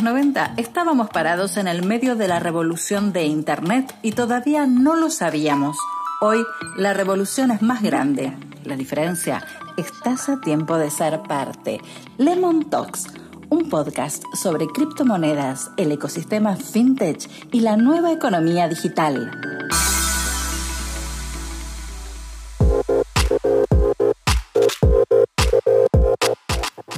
los 90 estábamos parados en el medio de la revolución de Internet y todavía no lo sabíamos. Hoy la revolución es más grande. La diferencia, estás a tiempo de ser parte. Lemon Talks, un podcast sobre criptomonedas, el ecosistema fintech y la nueva economía digital.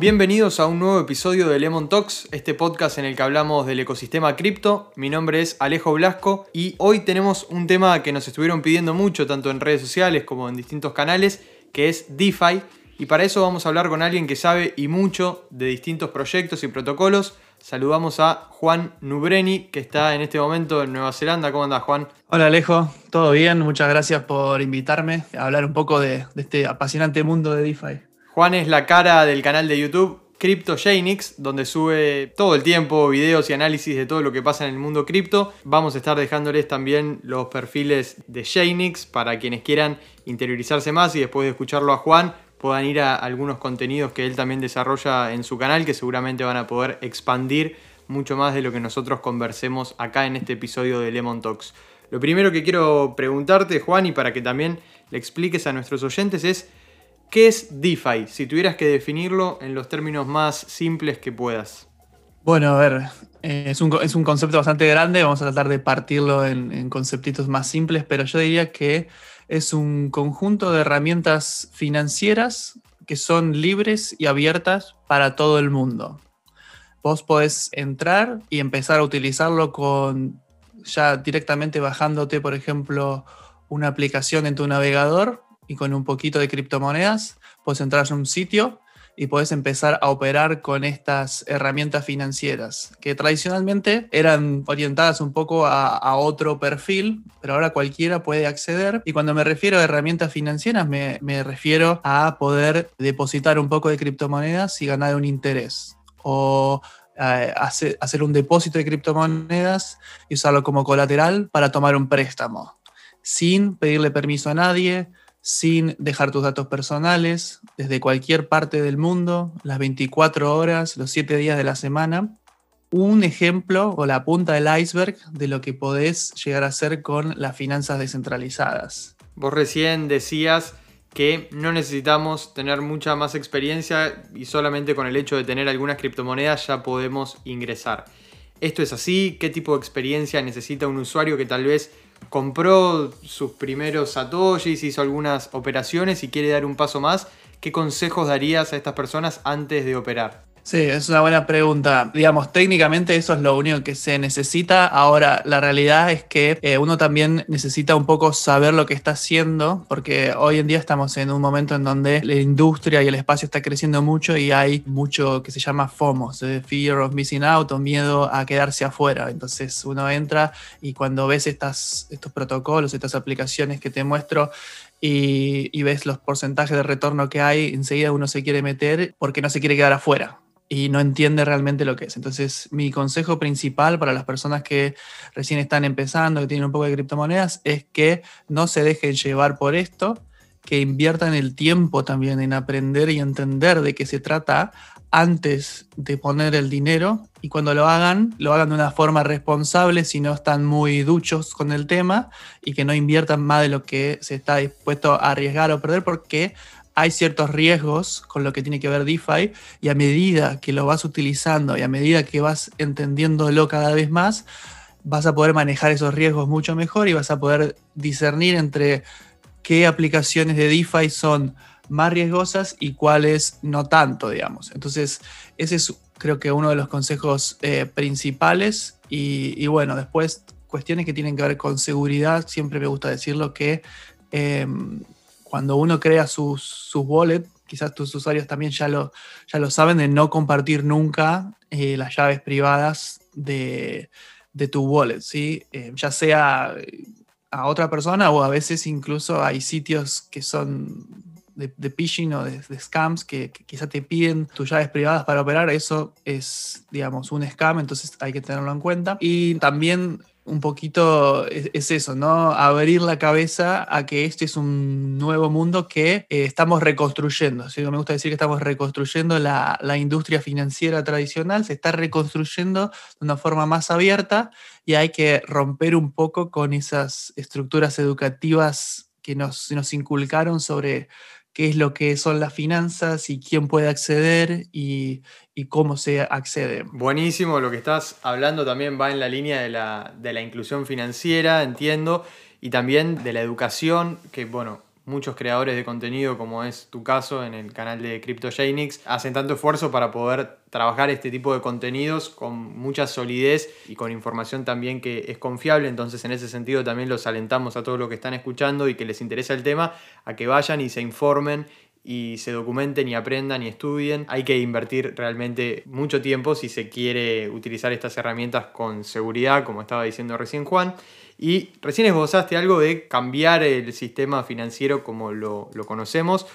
Bienvenidos a un nuevo episodio de Lemon Talks, este podcast en el que hablamos del ecosistema cripto. Mi nombre es Alejo Blasco y hoy tenemos un tema que nos estuvieron pidiendo mucho, tanto en redes sociales como en distintos canales, que es DeFi. Y para eso vamos a hablar con alguien que sabe y mucho de distintos proyectos y protocolos. Saludamos a Juan Nubreni, que está en este momento en Nueva Zelanda. ¿Cómo andas, Juan? Hola, Alejo. ¿Todo bien? Muchas gracias por invitarme a hablar un poco de, de este apasionante mundo de DeFi. Juan es la cara del canal de YouTube CryptoGenix, donde sube todo el tiempo videos y análisis de todo lo que pasa en el mundo cripto. Vamos a estar dejándoles también los perfiles de Genix para quienes quieran interiorizarse más y después de escucharlo a Juan puedan ir a algunos contenidos que él también desarrolla en su canal que seguramente van a poder expandir mucho más de lo que nosotros conversemos acá en este episodio de Lemon Talks. Lo primero que quiero preguntarte, Juan, y para que también le expliques a nuestros oyentes es ¿Qué es DeFi? Si tuvieras que definirlo en los términos más simples que puedas. Bueno, a ver, eh, es, un, concepto bastante grande, vamos a tratar de partirlo en, en conceptitos más simples, pero yo diría que es un conjunto de herramientas financieras que son libres y abiertas para todo el mundo. Vos podés entrar y empezar a utilizarlo con ya directamente bajándote, por ejemplo, una aplicación en tu navegador y con un poquito de criptomonedas puedes entrar a un sitio y puedes empezar a operar con estas herramientas financieras que tradicionalmente eran orientadas un poco a, otro perfil, pero ahora cualquiera puede acceder. Y cuando me refiero a herramientas financieras, me, refiero a poder depositar un poco de criptomonedas y ganar un interés. O eh, hacer un depósito de criptomonedas y usarlo como colateral para tomar un préstamo, sin pedirle permiso a nadie, sin dejar tus datos personales, desde cualquier parte del mundo, las 24 horas, los 7 días de la semana. Un ejemplo o la punta del iceberg de lo que podés llegar a hacer con las finanzas descentralizadas. Vos recién decías que no necesitamos tener mucha más experiencia y solamente con el hecho de tener algunas criptomonedas ya podemos ingresar. ¿Esto es así? ¿Qué tipo de experiencia necesita un usuario que tal vez compró sus primeros satoshis, hizo algunas operaciones y quiere dar un paso más, ¿qué consejos darías a estas personas antes de operar? Sí, es una buena pregunta. Digamos, técnicamente eso es lo único que se necesita. Ahora, la realidad es que eh, uno también necesita un poco saber lo que está haciendo, porque hoy en día estamos en un momento en donde la industria y el espacio está creciendo mucho y hay mucho que se llama FOMO, Fear of Missing Out o miedo a quedarse afuera. Entonces uno entra y cuando ves estas, estos protocolos, estas aplicaciones que te muestro, y, y, ves los porcentajes de retorno que hay, enseguida uno se quiere meter porque no se quiere quedar afuera y no entiende realmente lo que es. Entonces, mi consejo principal para las personas que recién están empezando, que tienen un poco de criptomonedas, es que no se dejen llevar por esto, que inviertan el tiempo también en aprender y entender de qué se trata antes de poner el dinero y cuando lo hagan, lo hagan de una forma responsable si no están muy duchos con el tema y que no inviertan más de lo que se está dispuesto a arriesgar o perder porque hay ciertos riesgos con lo que tiene que ver DeFi y a medida que lo vas utilizando y a medida que vas entendiéndolo cada vez más, vas a poder manejar esos riesgos mucho mejor y vas a poder discernir entre qué aplicaciones de DeFi son más riesgosas y cuáles no tanto, digamos. Entonces, ese es creo que uno de los consejos eh, principales y, bueno, después cuestiones que tienen que ver con seguridad, siempre me gusta decirlo que... Em, cuando uno crea sus, sus wallets, quizás tus usuarios también ya lo, ya lo saben, de no compartir nunca eh, las llaves privadas de, tu wallet, ¿sí? Eh, ya sea a otra persona o a veces incluso hay sitios que son de, de phishing o de, scams que, que quizá te piden tus llaves privadas para operar, eso es, digamos, un scam, entonces hay que tenerlo en cuenta. Y también un poquito es, eso, ¿no? Abrir la cabeza a que este es un nuevo mundo que eh, estamos reconstruyendo. ¿sí? Me gusta decir que estamos reconstruyendo la, la, industria financiera tradicional, se está reconstruyendo de una forma más abierta y hay que romper un poco con esas estructuras educativas que nos, nos inculcaron sobre qué es lo que son las finanzas y quién puede acceder y, cómo se accede. Buenísimo, lo que estás hablando también va en la línea de la, de la inclusión financiera, entiendo, y también de la educación, que bueno, muchos creadores de contenido, como es tu caso en el canal de CryptoGenix, hacen tanto esfuerzo para poder trabajar este tipo de contenidos con mucha solidez y con información también que es confiable. Entonces, en ese sentido, también los alentamos a todos los que están escuchando y que les interesa el tema a que vayan y se informen y se documenten y aprendan y estudien. Hay que invertir realmente mucho tiempo si se quiere utilizar estas herramientas con seguridad, como estaba diciendo recién Juan. Y recién esbozaste algo de cambiar el sistema financiero como lo, conocemos.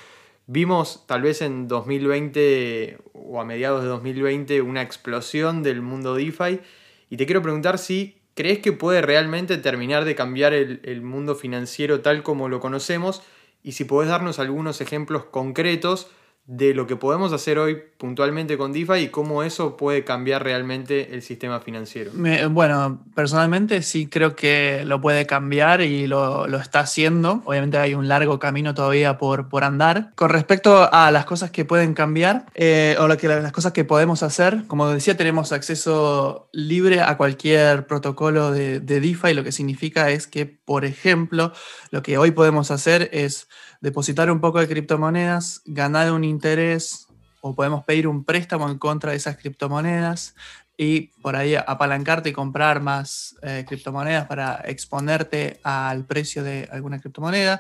Vimos tal vez en 2020 o a mediados de 2020 una explosión del mundo DeFi y te quiero preguntar si crees que puede realmente terminar de cambiar el, el mundo financiero tal como lo conocemos y si podés darnos algunos ejemplos concretos de lo que podemos hacer hoy puntualmente con DeFi y cómo eso puede cambiar realmente el sistema financiero. bueno, personalmente sí creo que lo puede cambiar y lo, está haciendo. Obviamente hay un largo camino todavía por, por andar. Con respecto a las cosas que pueden cambiar eh, o que, las cosas que podemos hacer, como decía, tenemos acceso libre a cualquier protocolo de, de DeFi, lo que significa es que, por ejemplo, lo que hoy podemos hacer es depositar un poco de criptomonedas, ganar un interés o podemos pedir un préstamo en contra de esas criptomonedas y por ahí apalancarte y comprar más eh, criptomonedas para exponerte al precio de alguna criptomoneda.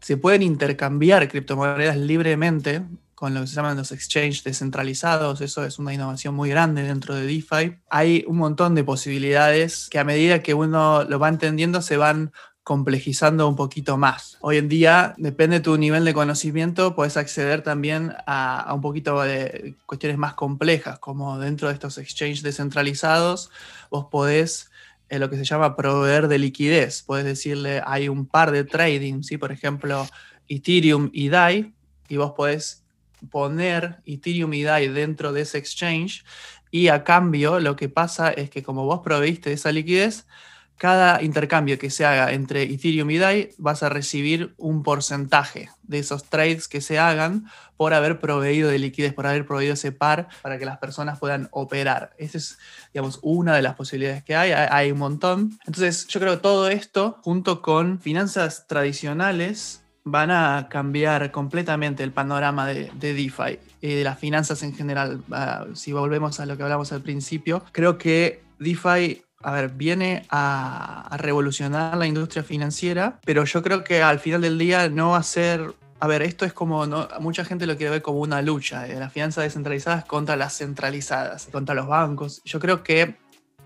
Se pueden intercambiar criptomonedas libremente con lo que se llaman los exchanges descentralizados. Eso es una innovación muy grande dentro de DeFi. Hay un montón de posibilidades que a medida que uno lo va entendiendo se van complejizando un poquito más. Hoy en día, depende de tu nivel de conocimiento, puedes acceder también a, un poquito de cuestiones más complejas, como dentro de estos exchanges descentralizados, vos podés eh, lo que se llama proveer de liquidez. Puedes decirle, hay un par de trading, ¿sí? por ejemplo, Ethereum y DAI, y vos podés poner Ethereum y DAI dentro de ese exchange, y a cambio lo que pasa es que como vos proveíste esa liquidez, cada intercambio que se haga entre Ethereum y DAI vas a recibir un porcentaje de esos trades que se hagan por haber proveído de liquidez, por haber proveído ese par para que las personas puedan operar. Esa es, digamos, una de las posibilidades que hay. Hay un montón. Entonces, yo creo que todo esto, junto con finanzas tradicionales, van a cambiar completamente el panorama de, DeFi y de las finanzas en general. Ah, si volvemos a lo que hablamos al principio, creo que DeFi a ver, viene a, revolucionar la industria financiera, pero yo creo que al final del día no va a ser a ver, esto es como, mucha gente lo quiere ver como una lucha de las finanzas descentralizadas contra las centralizadas, contra los bancos. Yo creo que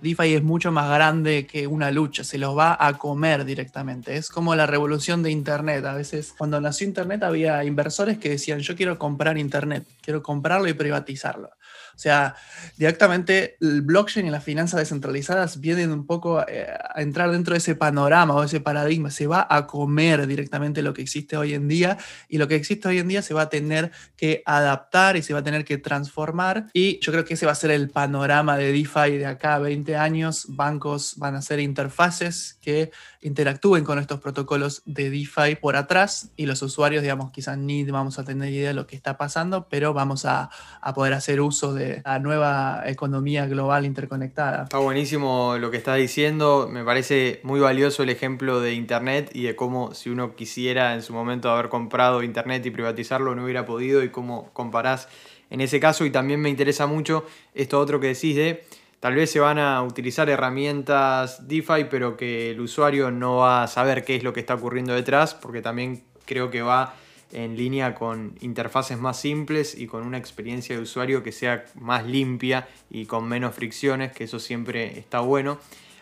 DeFi es mucho más grande que una lucha, se los va a comer directamente. Es como la revolución de Internet. A veces, cuando nació Internet, había inversores que decían: Yo quiero comprar Internet, quiero comprarlo y privatizarlo. O sea, directamente el blockchain y las finanzas descentralizadas vienen un poco eh, a, entrar dentro de ese panorama o ese paradigma. Se va a comer directamente lo que existe hoy en día y lo que existe hoy en día se va a tener que adaptar y se va a tener que transformar. Y yo creo que ese va a ser el panorama de DeFi de acá a 20 años. Bancos van a ser interfaces que interactúen con estos protocolos de DeFi por atrás y los usuarios, digamos, quizás ni vamos a tener idea de lo que está pasando, pero vamos a, a poder hacer uso de la nueva economía global interconectada. Está buenísimo lo que estás diciendo, me parece muy valioso el ejemplo de Internet y de cómo si uno quisiera en su momento haber comprado Internet y privatizarlo no hubiera podido y cómo comparás en ese caso y también me interesa mucho esto otro que decís de tal vez se van a utilizar herramientas DeFi pero que el usuario no va a saber qué es lo que está ocurriendo detrás porque también creo que va en línea con interfaces más simples y con una experiencia de usuario que sea más limpia y con menos fricciones, que eso siempre está bueno.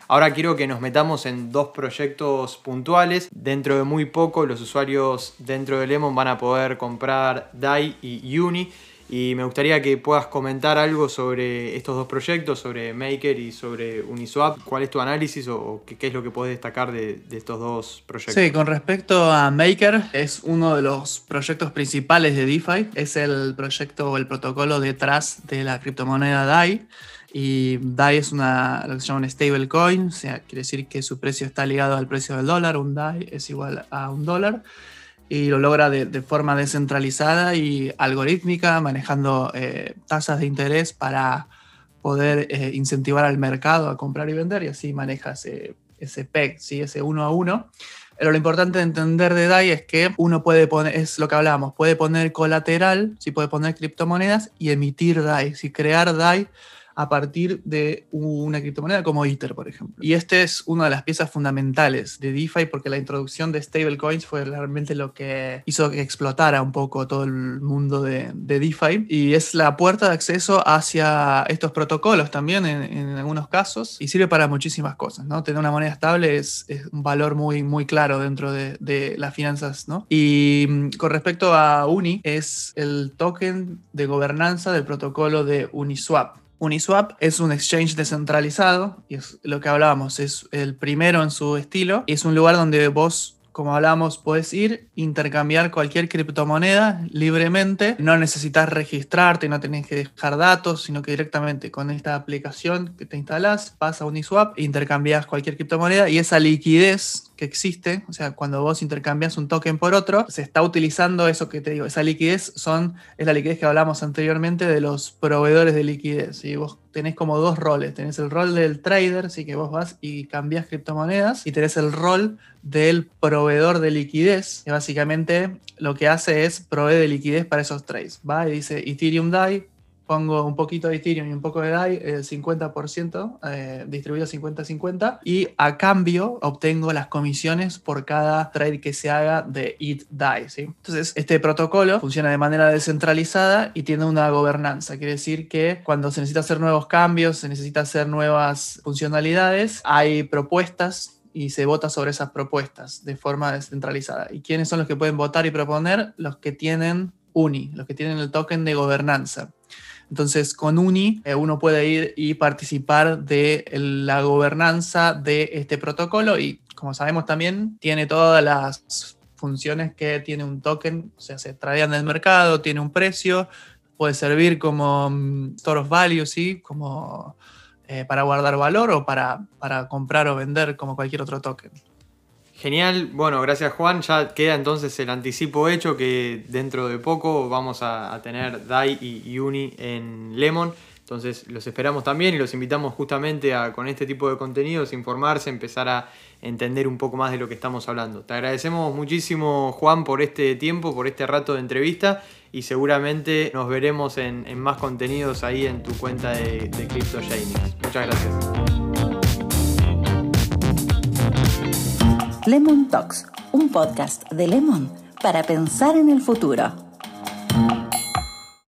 Ahora quiero que nos metamos en dos proyectos puntuales. Dentro de muy poco los usuarios dentro de Lemon van a poder comprar DAI y Uni y me gustaría que puedas comentar algo sobre estos dos proyectos, sobre Maker y sobre Uniswap. ¿Cuál es tu análisis o, qué, es lo que puedes destacar de, estos dos proyectos? Sí, con respecto a Maker, es uno de los proyectos principales de DeFi. Es el proyecto o el protocolo detrás de la criptomoneda DAI. Y DAI es una, lo que se llama un stablecoin, o sea, quiere decir que su precio está ligado al precio del dólar. Un DAI es igual a un dólar y lo logra de, forma descentralizada y algorítmica, manejando eh, tasas de interés para poder eh, incentivar al mercado a comprar y vender y así maneja ese, ese PEG, ¿sí? ese uno a uno. Pero lo importante de entender de DAI es que uno puede poner, es lo que hablábamos, puede poner colateral, si puede poner criptomonedas y emitir DAI, si crear DAI a partir de una criptomoneda como Ether, por ejemplo. Y este es una de las piezas fundamentales de DeFi porque la introducción de stablecoins fue realmente lo que hizo que explotara un poco todo el mundo de, DeFi y es la puerta de acceso hacia estos protocolos también en, algunos casos y sirve para muchísimas cosas, ¿no? Tener una moneda estable es, un valor muy, muy claro dentro de, de las finanzas, ¿no? Y mm, con respecto a Uni, es el token de gobernanza del protocolo de Uniswap. Uniswap es un exchange descentralizado, y es lo que hablábamos, es el primero en su estilo, y es un lugar donde vos como hablamos, puedes ir, intercambiar cualquier criptomoneda libremente. No necesitas registrarte, no tenés que dejar datos, sino que directamente con esta aplicación que te instalas, vas a Uniswap, intercambias cualquier criptomoneda y esa liquidez que existe, o sea, cuando vos intercambias un token por otro, se está utilizando eso que te digo, esa liquidez son, es la liquidez que hablamos anteriormente de los proveedores de liquidez. Y vos tenés como dos roles, tenés el rol del trader, así que vos vas y cambias criptomonedas, y tenés el rol del proveedor de liquidez, que básicamente lo que hace es proveer de liquidez para esos trades. Va y dice Ethereum DAI, pongo un poquito de Ethereum y un poco de DAI, el 50%, eh, distribuido 50-50, y a cambio obtengo las comisiones por cada trade que se haga de ETH DAI. ¿sí? Entonces, este protocolo funciona de manera descentralizada y tiene una gobernanza. Quiere decir que cuando se necesita hacer nuevos cambios, se necesita hacer nuevas funcionalidades, hay propuestas y se vota sobre esas propuestas de forma descentralizada. ¿Y quiénes son los que pueden votar y proponer? Los que tienen UNI, los que tienen el token de gobernanza. Entonces, con UNI eh, uno puede ir y participar de la gobernanza de este protocolo y, como sabemos también, tiene todas las funciones que tiene un token, o sea, se tradean en el mercado, tiene un precio, puede servir como mm, store of value, ¿sí? como eh, para guardar valor o para, para comprar o vender como cualquier otro token. Genial, bueno, gracias Juan. Ya queda entonces el anticipo hecho que dentro de poco vamos a, tener DAI y Uni en Lemon. Entonces los esperamos también y los invitamos justamente a con este tipo de contenidos informarse, empezar a entender un poco más de lo que estamos hablando. Te agradecemos muchísimo Juan por este tiempo, por este rato de entrevista y seguramente nos veremos en, más contenidos ahí en tu cuenta de, de Muchas gracias. Lemon Talks, un podcast de Lemon para pensar en el futuro.